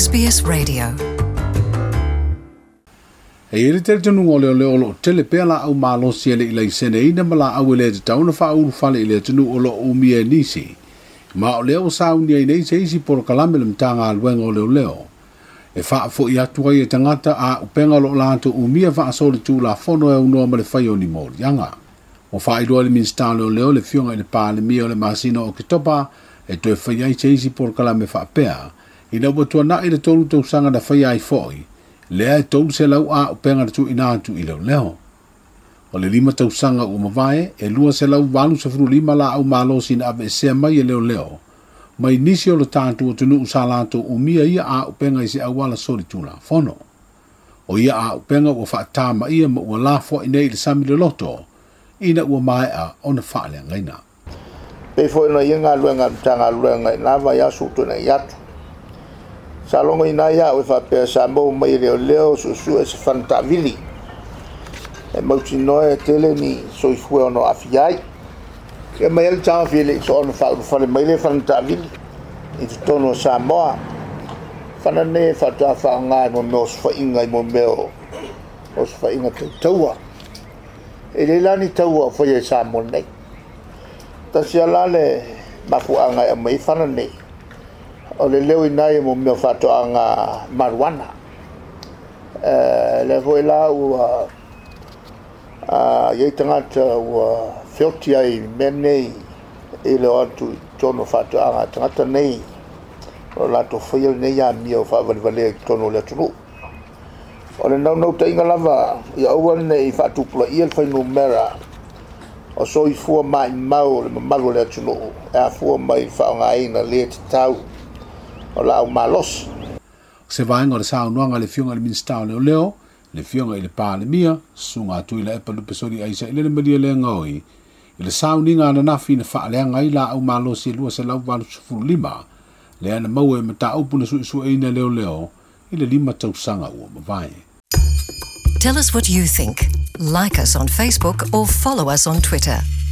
SBS Radio. Hei ere tere tonu o leo leo lo tele pea la au malosi ele ilai sene ina ma la au ele te tauna wha uru fale ele tonu o lo o oh, mia nisi. Ma o leo sa unia i nei se isi poro kalame le mtanga aluenga o leo leo. E wha fo i atua ah. i e tangata a upenga lo lanto umia wha asole tū la fono e unoa ma le whaio ni mori anga. O wha i le minsta leo leo le fionga i pā le mia o le masino o kitopa e ah. toi whaiai se isi poro kalame wha pea. i lau matua na i le tolu tausaga na faia ai fo'i lea e tolu se lau a o pega le tuuina atu i lau leho o le lima tausaga ua mavae e lua se lau valu sefulu lima la au malo sina ave esea mai e leoleo mai nisi o le tatou atunuu sa latou umia ia a upega i se auala soli tulafono o ia a upega ua faatā ma ia ma ua la foaʻi nei i le sami le loto ina ua maeʻa ona faaleagaina pei foi ona ia galuega tagaluega i lava iā suutuenei atu salongo ina ya we fa pe sa mo e e mai le le su su es fantavili e mo ci no e tele ni so i fu no afiai che mai il chan fili so on fa fa le mai le fantavili e tutto no sa mo fa na ne fa ta fa nga mo mo fa inga mo meo o fa inga te tua e, e le la ni tua fo ye sa mo ne ta sia la le ma fu anga e mai fa na ne o le leo inai e mo mea whatoanga maruana. Uh, eh, le hoi la ua uh, iei tangata ua whilti ai me nei i le atu tono whatoanga tangata nei o lato whaile nei a mea o whaavalivale ki tono le atunu. O le nau nau ta inga lava i aua nei whatupula i alfainu mera o so i fua mai mau le mamalu le atunu e a fua mai whaonga aina le te tau. o malos. Se o le le o le le le le lua se e lima Tell us what you think. Like us on Facebook or follow us on Twitter.